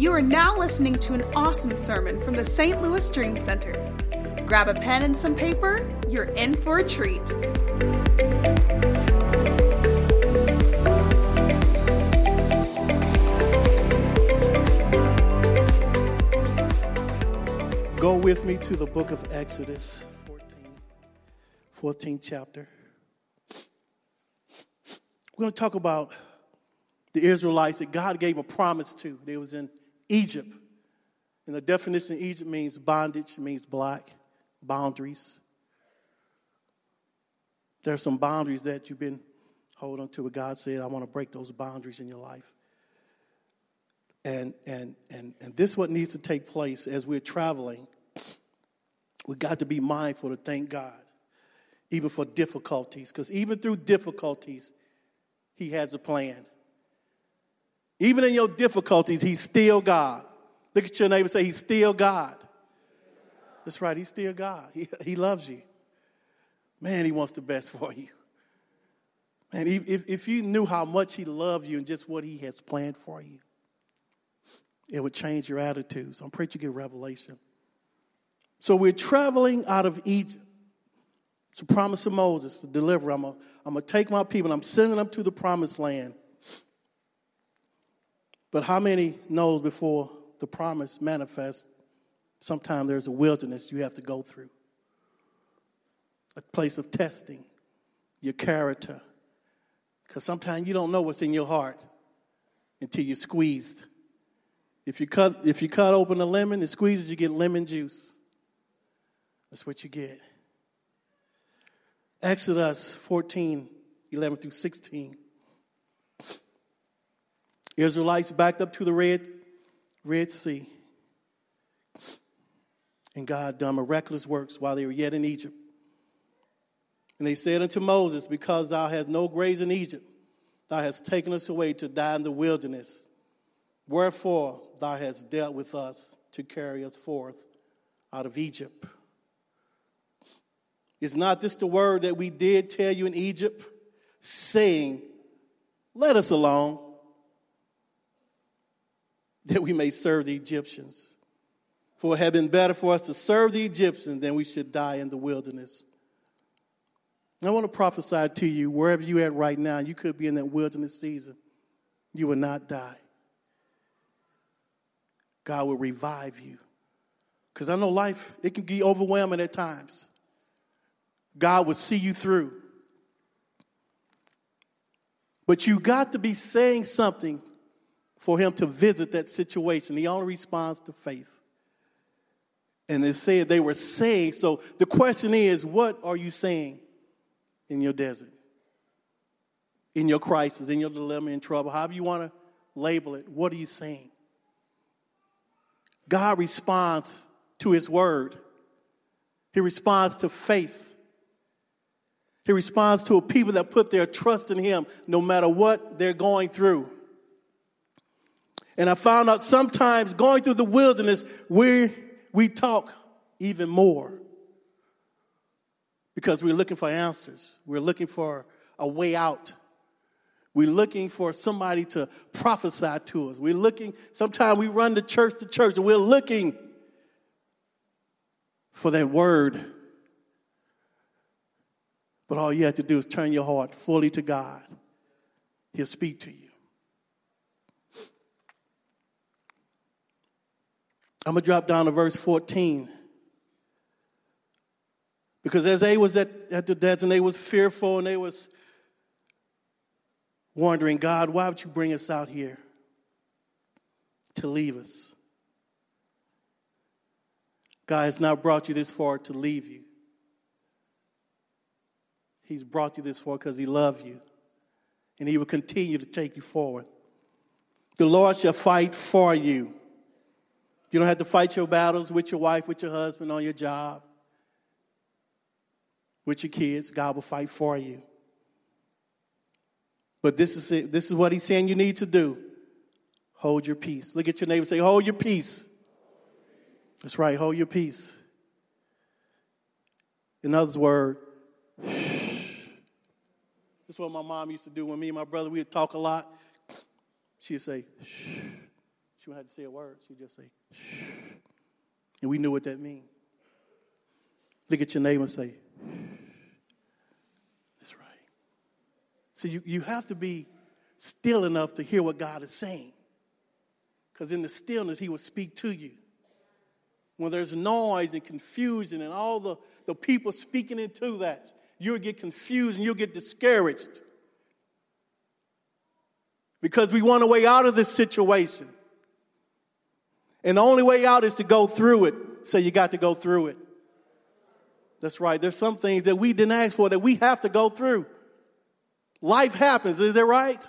You are now listening to an awesome sermon from the St. Louis Dream Center. Grab a pen and some paper, you're in for a treat. Go with me to the book of Exodus 14, 14th chapter. We're going to talk about the Israelites that God gave a promise to. They was in Egypt. And the definition of Egypt means bondage, means black, boundaries. There are some boundaries that you've been holding to, but God said, I want to break those boundaries in your life. And, and, and, and this is what needs to take place as we're traveling. We've got to be mindful to thank God, even for difficulties, because even through difficulties, He has a plan. Even in your difficulties, He's still God. Look at your neighbor say, He's still God. That's right, He's still God. He, he loves you. Man, He wants the best for you. Man, if, if you knew how much He loved you and just what He has planned for you, it would change your attitudes. I'm praying you get revelation. So we're traveling out of Egypt. It's a promise of Moses to deliver. I'm going to take my people I'm sending them to the promised land. But how many knows before the promise manifests, sometimes there's a wilderness you have to go through. A place of testing your character. Because sometimes you don't know what's in your heart until you're squeezed. If you cut, if you cut open a lemon, it squeezes, you get lemon juice. That's what you get. Exodus 14, 11 through 16. Israelites backed up to the Red, Red Sea. And God done miraculous works while they were yet in Egypt. And they said unto Moses, Because thou hast no grace in Egypt, thou hast taken us away to die in the wilderness. Wherefore thou hast dealt with us to carry us forth out of Egypt. Is not this the word that we did tell you in Egypt, saying, Let us alone, that we may serve the Egyptians? For it had been better for us to serve the Egyptians than we should die in the wilderness. I want to prophesy to you, wherever you're at right now, you could be in that wilderness season, you will not die. God will revive you. Because I know life, it can be overwhelming at times. God will see you through. But you got to be saying something for him to visit that situation. He only responds to faith. And they said they were saying, so the question is, what are you saying in your desert? In your crisis, in your dilemma, in trouble, however you want to label it, what are you saying? God responds to his word. He responds to faith. He responds to a people that put their trust in him no matter what they're going through. And I found out sometimes going through the wilderness, we, we talk even more because we're looking for answers. We're looking for a way out. We're looking for somebody to prophesy to us. We're looking, sometimes we run to church to church and we're looking for that word. But all you have to do is turn your heart fully to God. He'll speak to you. I'm going to drop down to verse 14. Because as they was at, at the desert and they was fearful and they was wondering, God, why would you bring us out here to leave us? God has not brought you this far to leave you. He's brought you this far because he loves you. And he will continue to take you forward. The Lord shall fight for you. You don't have to fight your battles with your wife, with your husband, on your job, with your kids. God will fight for you. But this is it. This is what he's saying you need to do. Hold your peace. Look at your neighbor say, Hold your peace. That's right, hold your peace. In other words, shh. this is what my mom used to do when me and my brother we would talk a lot. She'd say, Shh. She wouldn't have to say a word. She'd just say, shh. And we knew what that meant. Look at your neighbor and say, That's right. So you, you have to be still enough to hear what God is saying. Because in the stillness, He will speak to you. When there's noise and confusion and all the, the people speaking into that, you'll get confused and you'll get discouraged. Because we want a way out of this situation. And the only way out is to go through it. So you got to go through it. That's right. There's some things that we didn't ask for that we have to go through. Life happens, is that right?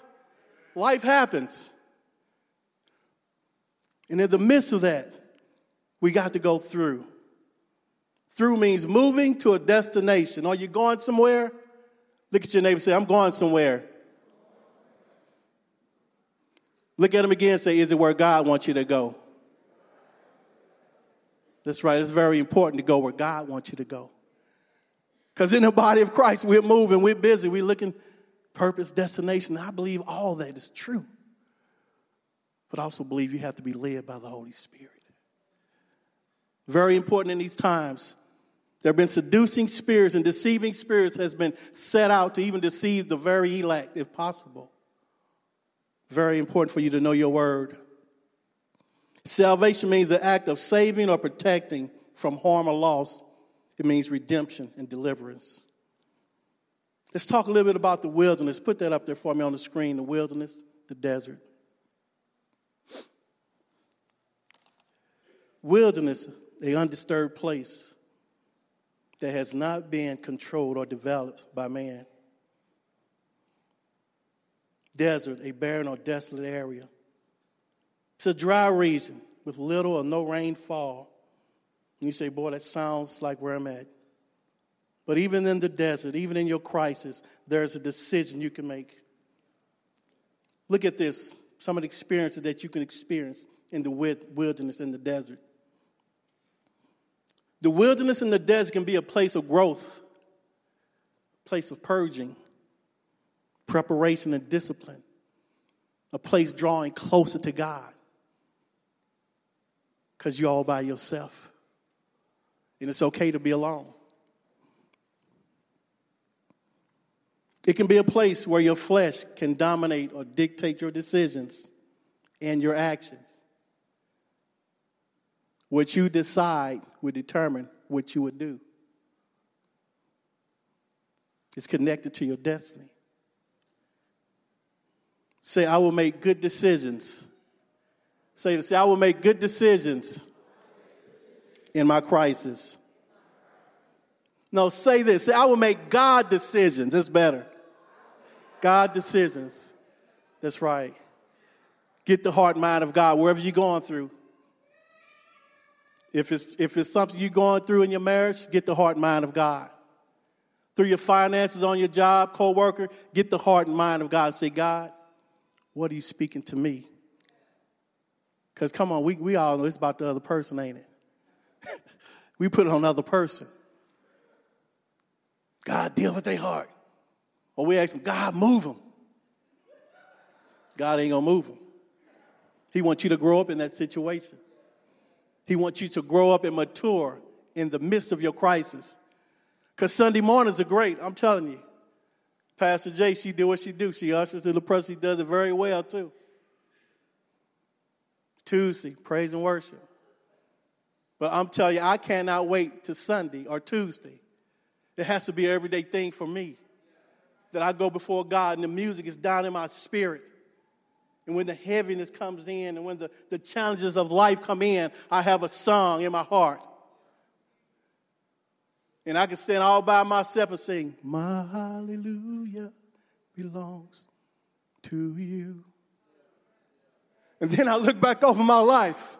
Life happens. And in the midst of that, we got to go through. Through means moving to a destination. Are you going somewhere? Look at your neighbor say, I'm going somewhere. Look at him again say, Is it where God wants you to go? That's right. It's very important to go where God wants you to go. Because in the body of Christ, we're moving, we're busy, we're looking purpose, destination. I believe all that is true. But I also believe you have to be led by the Holy Spirit. Very important in these times. There have been seducing spirits and deceiving spirits has been set out to even deceive the very elect, if possible. Very important for you to know your word. Salvation means the act of saving or protecting from harm or loss it means redemption and deliverance. Let's talk a little bit about the wilderness. Put that up there for me on the screen the wilderness, the desert. Wilderness, a undisturbed place that has not been controlled or developed by man. Desert, a barren or desolate area. It's a dry region with little or no rainfall. And you say, boy, that sounds like where I'm at. But even in the desert, even in your crisis, there's a decision you can make. Look at this some of the experiences that you can experience in the wilderness, in the desert. The wilderness and the desert can be a place of growth, place of purging, preparation, and discipline, a place drawing closer to God because you're all by yourself and it's okay to be alone. It can be a place where your flesh can dominate or dictate your decisions and your actions. What you decide will determine what you would do. It's connected to your destiny. Say, I will make good decisions. Say, say I will make good decisions in my crisis. No, say this. Say, I will make God decisions. It's better. God decisions. That's right. Get the heart mind of God wherever you're going through. If it's, if it's something you're going through in your marriage, get the heart mind of God. Through your finances on your job, co-worker, get the heart and mind of God. Say, God, what are you speaking to me? Because come on, we, we all know it's about the other person, ain't it? we put it on another person. God, deal with their heart. Or we ask them, God, move them. God ain't going to move them. He wants you to grow up in that situation. He wants you to grow up and mature in the midst of your crisis. Because Sunday mornings are great, I'm telling you. Pastor Jay, she do what she do. She ushers in the press. She does it very well, too. Tuesday, praise and worship. But I'm telling you, I cannot wait to Sunday or Tuesday. It has to be an everyday thing for me. That I go before God and the music is down in my spirit. And when the heaviness comes in and when the, the challenges of life come in, I have a song in my heart. And I can stand all by myself and sing, My hallelujah belongs to you. And then I look back over my life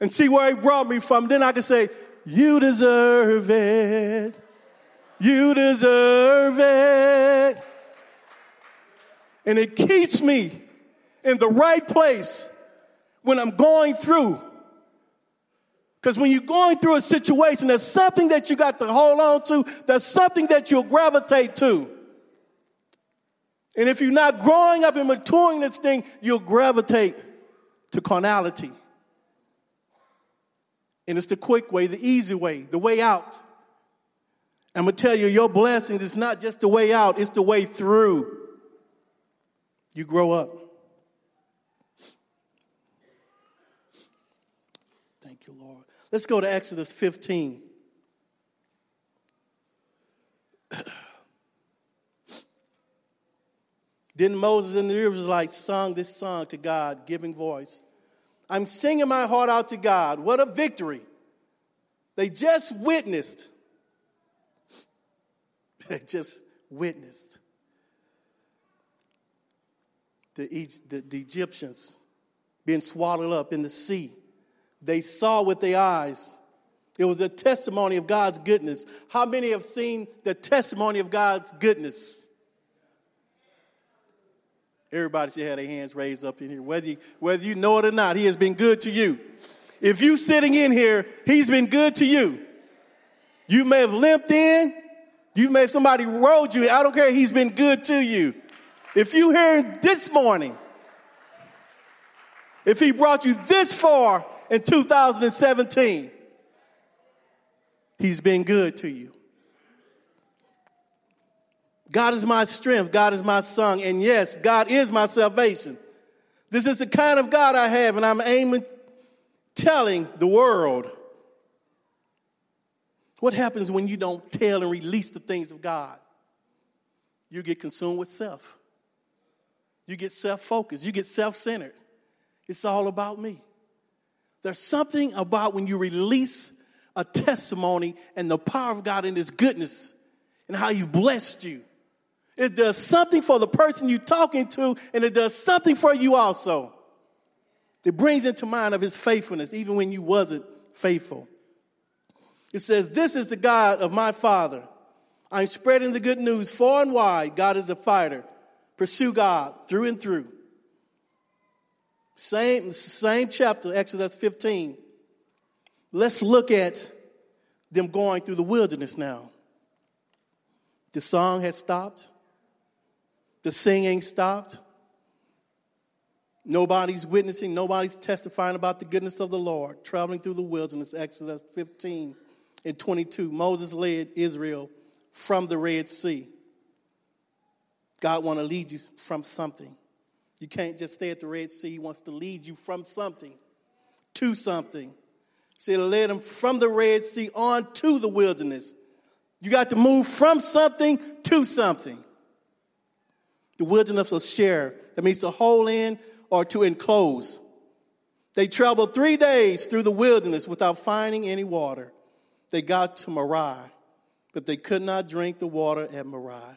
and see where he brought me from, then I can say, You deserve it. You deserve it. And it keeps me in the right place when I'm going through. Because when you're going through a situation, there's something that you got to hold on to, there's something that you'll gravitate to. And if you're not growing up and maturing this thing, you'll gravitate to carnality. And it's the quick way, the easy way, the way out. I'm going to tell you, your blessings is not just the way out, it's the way through. You grow up. Thank you, Lord. Let's go to Exodus 15. Then Moses and the Israelites sung this song to God, giving voice. I'm singing my heart out to God. What a victory. They just witnessed. They just witnessed the, the, the Egyptians being swallowed up in the sea. They saw with their eyes. It was a testimony of God's goodness. How many have seen the testimony of God's goodness? Everybody should have their hands raised up in here. Whether you, whether you know it or not, He has been good to you. If you sitting in here, He's been good to you. You may have limped in. You may have somebody rode you. I don't care. He's been good to you. If you here this morning, if He brought you this far in 2017, He's been good to you. God is my strength. God is my song. And yes, God is my salvation. This is the kind of God I have, and I'm aiming, telling the world. What happens when you don't tell and release the things of God? You get consumed with self. You get self focused. You get self centered. It's all about me. There's something about when you release a testimony and the power of God and His goodness and how He's blessed you it does something for the person you're talking to, and it does something for you also. It brings into mind of his faithfulness, even when you wasn't faithful. It says, This is the God of my father. I'm spreading the good news far and wide. God is the fighter. Pursue God through and through. Same, same chapter, Exodus 15. Let's look at them going through the wilderness now. The song has stopped. The singing stopped. Nobody's witnessing, nobody's testifying about the goodness of the Lord. Traveling through the wilderness, Exodus 15 and 22. Moses led Israel from the Red Sea. God want to lead you from something. You can't just stay at the Red Sea. He wants to lead you from something to something. So he led them from the Red Sea on to the wilderness. You got to move from something to something the wilderness of Shur. That means to hold in or to enclose. They traveled three days through the wilderness without finding any water. They got to Marah, but they could not drink the water at Marah.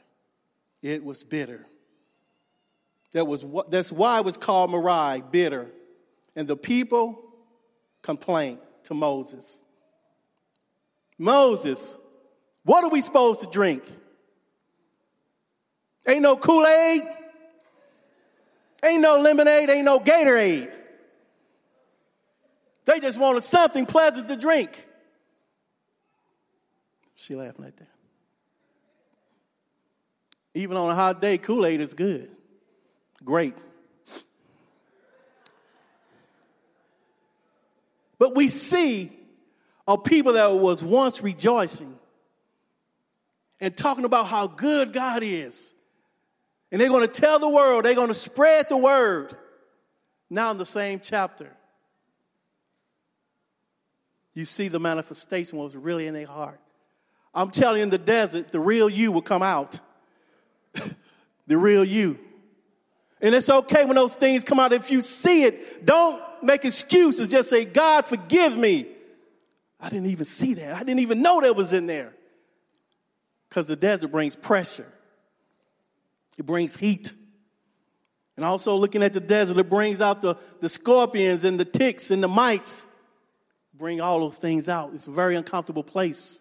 It was bitter. That was what, that's why it was called Marah, bitter. And the people complained to Moses. Moses, what are we supposed to drink? Ain't no Kool Aid. Ain't no lemonade. Ain't no Gatorade. They just wanted something pleasant to drink. She laughing at that. Even on a hot day, Kool Aid is good. Great. But we see a people that was once rejoicing and talking about how good God is and they're going to tell the world, they're going to spread the word. Now, in the same chapter, you see the manifestation was really in their heart. I'm telling you, in the desert, the real you will come out. the real you. And it's okay when those things come out. If you see it, don't make excuses. Just say, God, forgive me. I didn't even see that. I didn't even know that was in there. Because the desert brings pressure. It brings heat. And also looking at the desert, it brings out the, the scorpions and the ticks and the mites. Bring all those things out. It's a very uncomfortable place.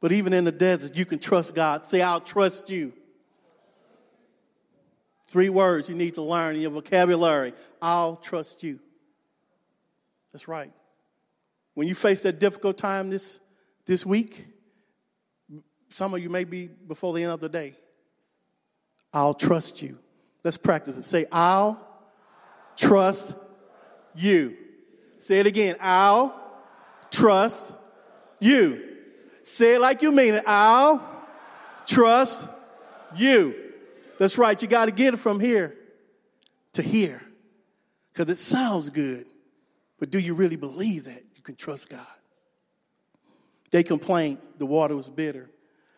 But even in the desert, you can trust God. Say, I'll trust you. Three words you need to learn in your vocabulary. I'll trust you. That's right. When you face that difficult time this, this week, some of you may be before the end of the day. I'll trust you. Let's practice it. Say, I'll trust you. Say it again. I'll trust you. Say it like you mean it. I'll trust you. That's right. You got to get it from here to here because it sounds good. But do you really believe that you can trust God? They complained the water was bitter.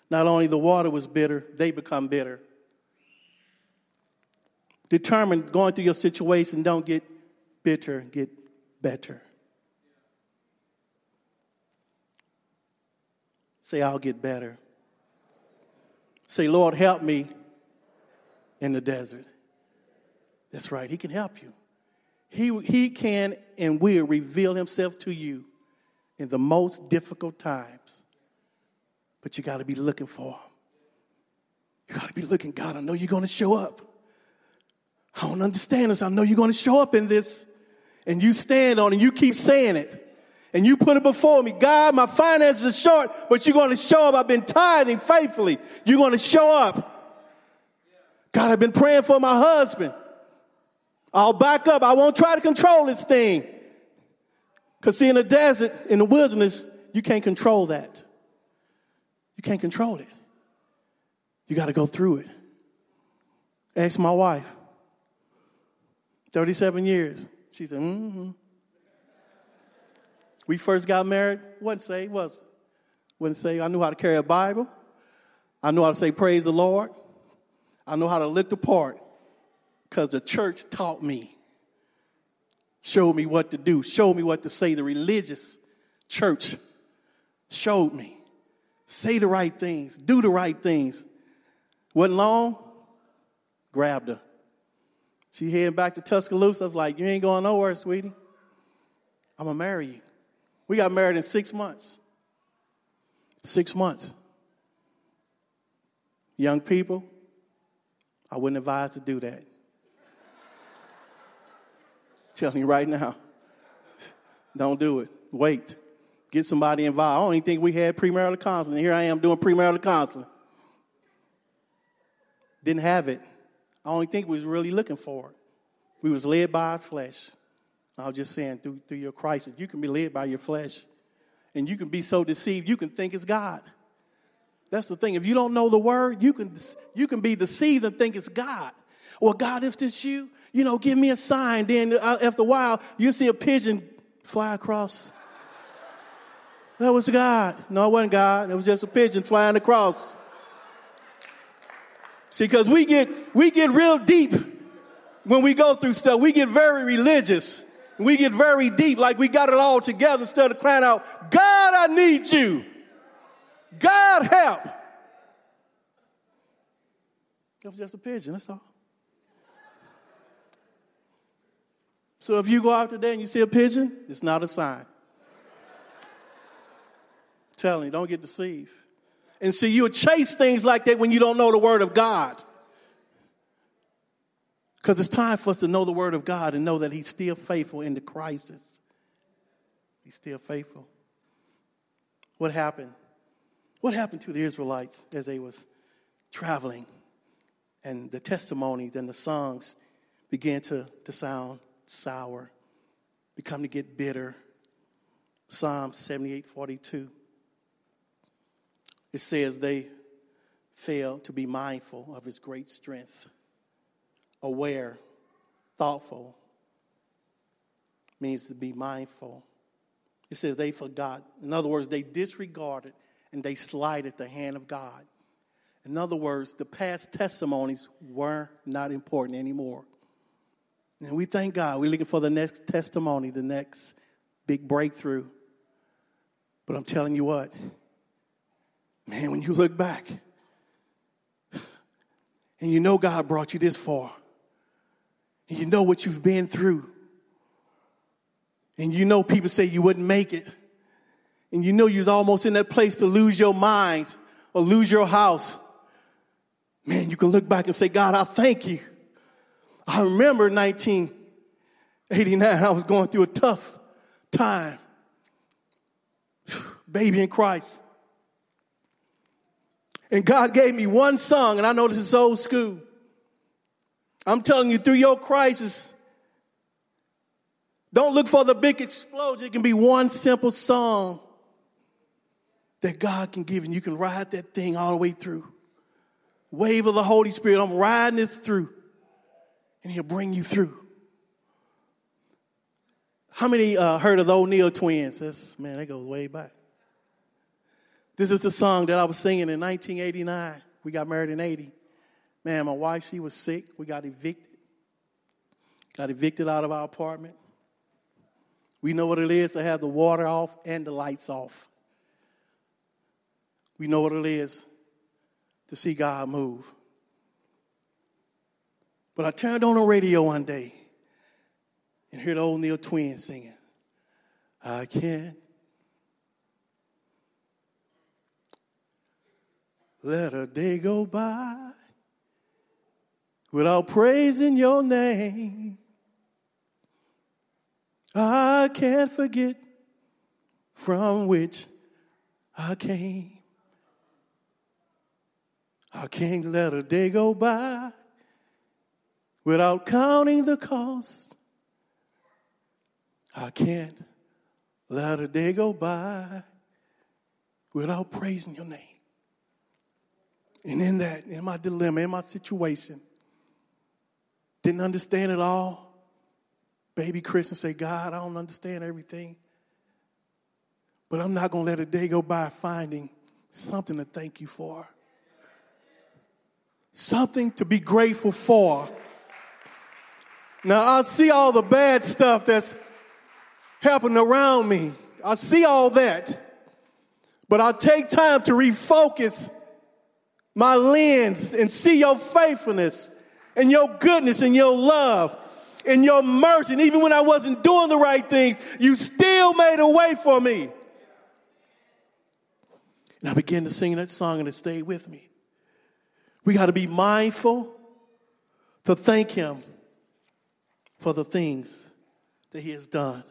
Not only the water was bitter, they become bitter. Determined going through your situation, don't get bitter, get better. Say, I'll get better. Say, Lord, help me in the desert. That's right, He can help you. He, he can and will reveal Himself to you in the most difficult times. But you got to be looking for Him. You got to be looking, God, I know you're going to show up. I don't understand this. I know you're going to show up in this. And you stand on it, and you keep saying it. And you put it before me. God, my finances are short, but you're going to show up. I've been tithing faithfully. You're going to show up. God, I've been praying for my husband. I'll back up. I won't try to control this thing. Because, see, in the desert, in the wilderness, you can't control that. You can't control it. You got to go through it. Ask my wife. 37 years. She said, mm hmm. We first got married, wasn't saved, was Wouldn't say I knew how to carry a Bible. I knew how to say praise the Lord. I know how to look the part because the church taught me, showed me what to do, showed me what to say. The religious church showed me. Say the right things, do the right things. Wasn't long, grabbed her. She heading back to Tuscaloosa. I was like, You ain't going nowhere, sweetie. I'm going to marry you. We got married in six months. Six months. Young people, I wouldn't advise to do that. Telling you right now, don't do it. Wait. Get somebody involved. I don't even think we had premarital counseling. Here I am doing premarital counseling. Didn't have it. I only think we was really looking for it. We was led by our flesh. I was just saying, through, through your crisis, you can be led by your flesh. And you can be so deceived, you can think it's God. That's the thing. If you don't know the word, you can, you can be deceived and think it's God. Well, God, if this you, you know, give me a sign. Then uh, after a while, you see a pigeon fly across. That was God. No, it wasn't God. It was just a pigeon flying across. See, because we get we get real deep when we go through stuff. We get very religious. We get very deep, like we got it all together instead of crying out, God, I need you. God, help. It was just a pigeon, that's all. So if you go out today and you see a pigeon, it's not a sign. Telling you, don't get deceived. And see, you'll chase things like that when you don't know the Word of God. Because it's time for us to know the Word of God and know that He's still faithful in the crisis. He's still faithful. What happened? What happened to the Israelites as they was traveling? And the testimony, then the songs began to, to sound sour, become to get bitter. Psalm 78 42. It says they fail to be mindful of his great strength, aware, thoughtful means to be mindful. It says they forgot. In other words, they disregarded and they slighted the hand of God. In other words, the past testimonies were not important anymore. And we thank God. We're looking for the next testimony, the next big breakthrough. But I'm telling you what, man, when you look back and you know God brought you this far, and you know what you've been through, and you know people say you wouldn't make it, and you know you're almost in that place to lose your mind or lose your house, man, you can look back and say, God, I thank you. I remember 1989, I was going through a tough time. Baby in Christ. And God gave me one song, and I know this is old school. I'm telling you, through your crisis, Don't look for the big explosion. It can be one simple song that God can give, and you can ride that thing all the way through. Wave of the Holy Spirit, I'm riding this through, and He'll bring you through. How many uh, heard of the O'Neal twins? That's, man, that goes way back. This is the song that I was singing in 1989. We got married in 80. Man, my wife, she was sick. We got evicted. Got evicted out of our apartment. We know what it is to have the water off and the lights off. We know what it is to see God move. But I turned on the radio one day and heard the Neil twins singing, I can't let a day go by without praising your name. I can't forget from which I came. I can't let a day go by without counting the cost. I can't let a day go by without praising your name. And in that, in my dilemma, in my situation, didn't understand it all. Baby Christian say, God, I don't understand everything. But I'm not going to let a day go by finding something to thank you for something to be grateful for. Now, I see all the bad stuff that's happening around me. I see all that. But I take time to refocus my lens and see your faithfulness and your goodness and your love and your mercy. And even when I wasn't doing the right things, you still made a way for me. And I began to sing that song and it stayed with me. We got to be mindful to thank Him for the things that He has done.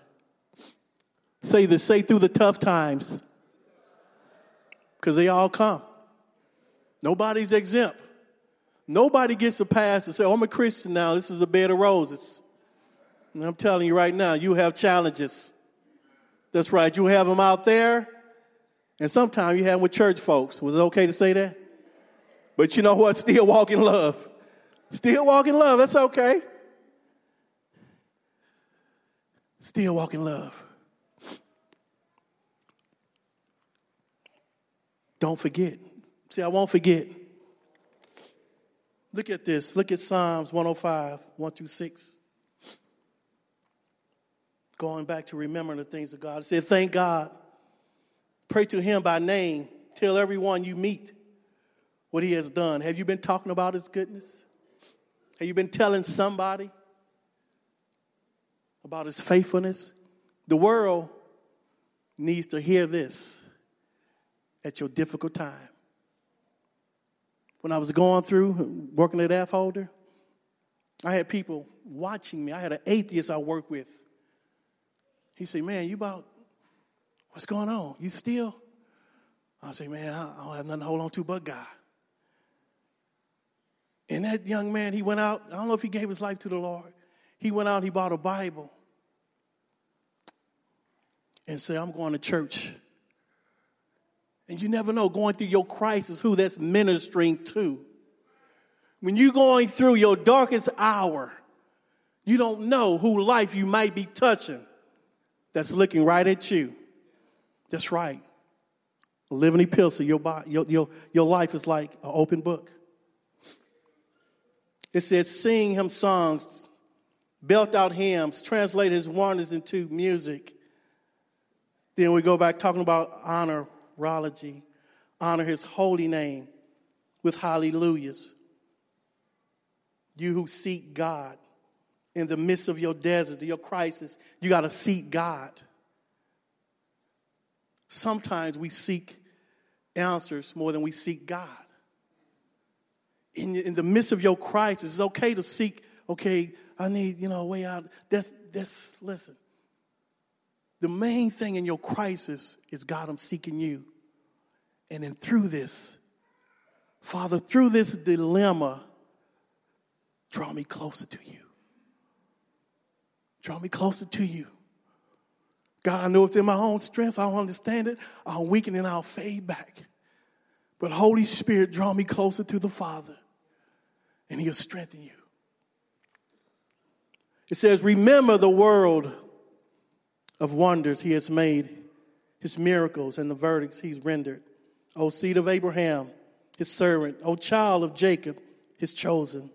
Say this, say through the tough times, because they all come. Nobody's exempt. Nobody gets a pass and say, oh, I'm a Christian now. This is a bed of roses. And I'm telling you right now, you have challenges. That's right. You have them out there, and sometimes you have them with church folks. Was it okay to say that? But you know what? Still walk in love. Still walk in love. That's okay. Still walk in love. Don't forget. See, I won't forget. Look at this. Look at Psalms 105, 1 through 6. Going back to remembering the things of God. It said, Thank God. Pray to Him by name. Tell everyone you meet what he has done? Have you been talking about his goodness? Have you been telling somebody about his faithfulness? The world needs to hear this at your difficult time. When I was going through working at F Holder, I had people watching me. I had an atheist I worked with. He said, Man, you about, what's going on? You still? I say, Man, I don't have nothing to hold on to but God. And that young man, he went out. I don't know if he gave his life to the Lord. He went out, he bought a Bible and said, I'm going to church. And you never know, going through your crisis, who that's ministering to. When you're going through your darkest hour, you don't know who life you might be touching that's looking right at you. That's right. A living epistle, your, your, your, your life is like an open book. It says, sing him songs, belt out hymns, translate his wonders into music. Then we go back talking about honorology, honor his holy name with hallelujahs. You who seek God in the midst of your desert, your crisis, you got to seek God. Sometimes we seek answers more than we seek God in, in the midst of your crisis, it's okay to seek, okay, I need, you know, a way out. That's, that's, listen. The main thing in your crisis is God, I'm seeking you. And then through this, Father, through this dilemma, draw me closer to you. Draw me closer to you. God, I know within my own strength, I don't understand it. I'll weaken and I'll fade back. But Holy Spirit, draw me closer to the Father, and He'll strengthen you. It says, Remember the world of wonders He has made, His miracles and the verdicts He's rendered. O seed of Abraham, His servant, O child of Jacob, His chosen.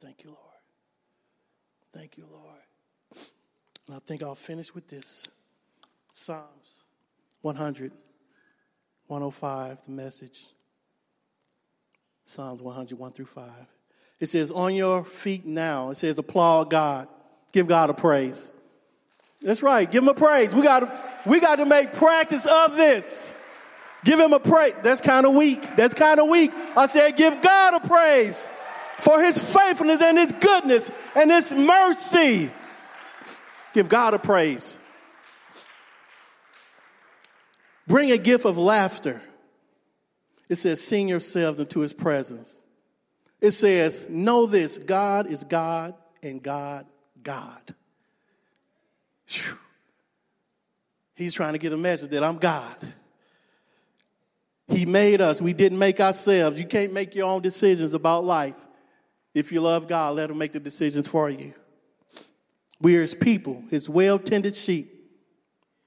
Thank you, Lord. Thank you, Lord. And I think I'll finish with this Psalms 100, 105, the message. Psalms 100, 1 through 5. It says, On your feet now. It says, Applaud God. Give God a praise. That's right. Give him a praise. We got to, we got to make practice of this. Give him a praise. That's kind of weak. That's kind of weak. I said, Give God a praise for his faithfulness and his goodness and his mercy. Give God a praise. Bring a gift of laughter. It says, sing yourselves into his presence. It says, know this God is God and God, God. Whew. He's trying to get a message that I'm God. He made us. We didn't make ourselves. You can't make your own decisions about life. If you love God, let Him make the decisions for you. We are his people, his well tended sheep.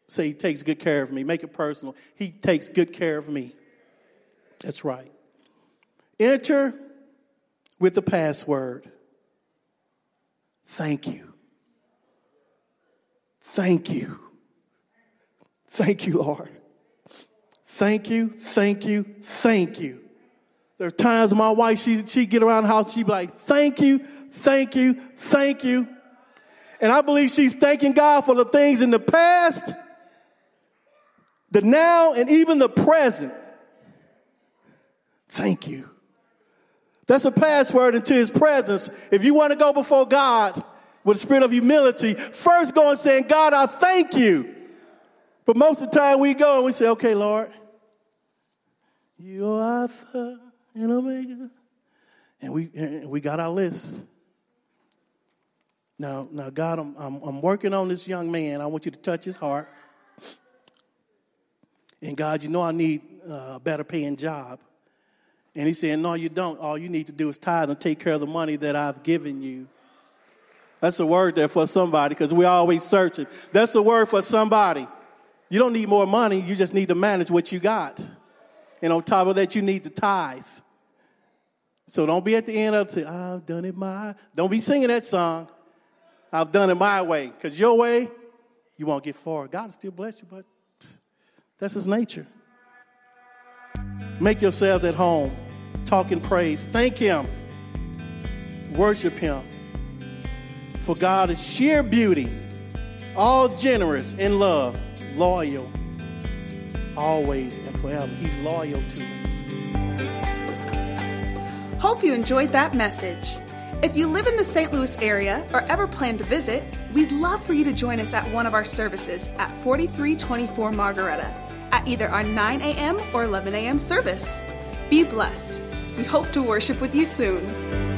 Say, he takes good care of me. Make it personal. He takes good care of me. That's right. Enter with the password. Thank you. Thank you. Thank you, Lord. Thank you, thank you, thank you. There are times my wife, she, she get around the house, she be like, thank you, thank you, thank you. And I believe she's thanking God for the things in the past, the now, and even the present. Thank you. That's a password into his presence. If you want to go before God with a spirit of humility, first go and say, God, I thank you. But most of the time we go and we say, okay, Lord, you are Alpha and Omega. And we, and we got our list. Now, now, God, I'm, I'm, I'm working on this young man. I want you to touch his heart. And God, you know I need a better paying job. And he said, No, you don't. All you need to do is tithe and take care of the money that I've given you. That's a word there for somebody because we're always searching. That's a word for somebody. You don't need more money, you just need to manage what you got. And on top of that, you need to tithe. So don't be at the end of it, I've done it my. Don't be singing that song. I've done it my way. Because your way, you won't get far. God will still bless you, but that's his nature. Make yourselves at home. Talk and praise. Thank him. Worship him. For God is sheer beauty, all generous in love, loyal, always and forever. He's loyal to us. Hope you enjoyed that message. If you live in the St. Louis area or ever plan to visit, we'd love for you to join us at one of our services at 4324 Margaretta at either our 9 a.m. or 11 a.m. service. Be blessed. We hope to worship with you soon.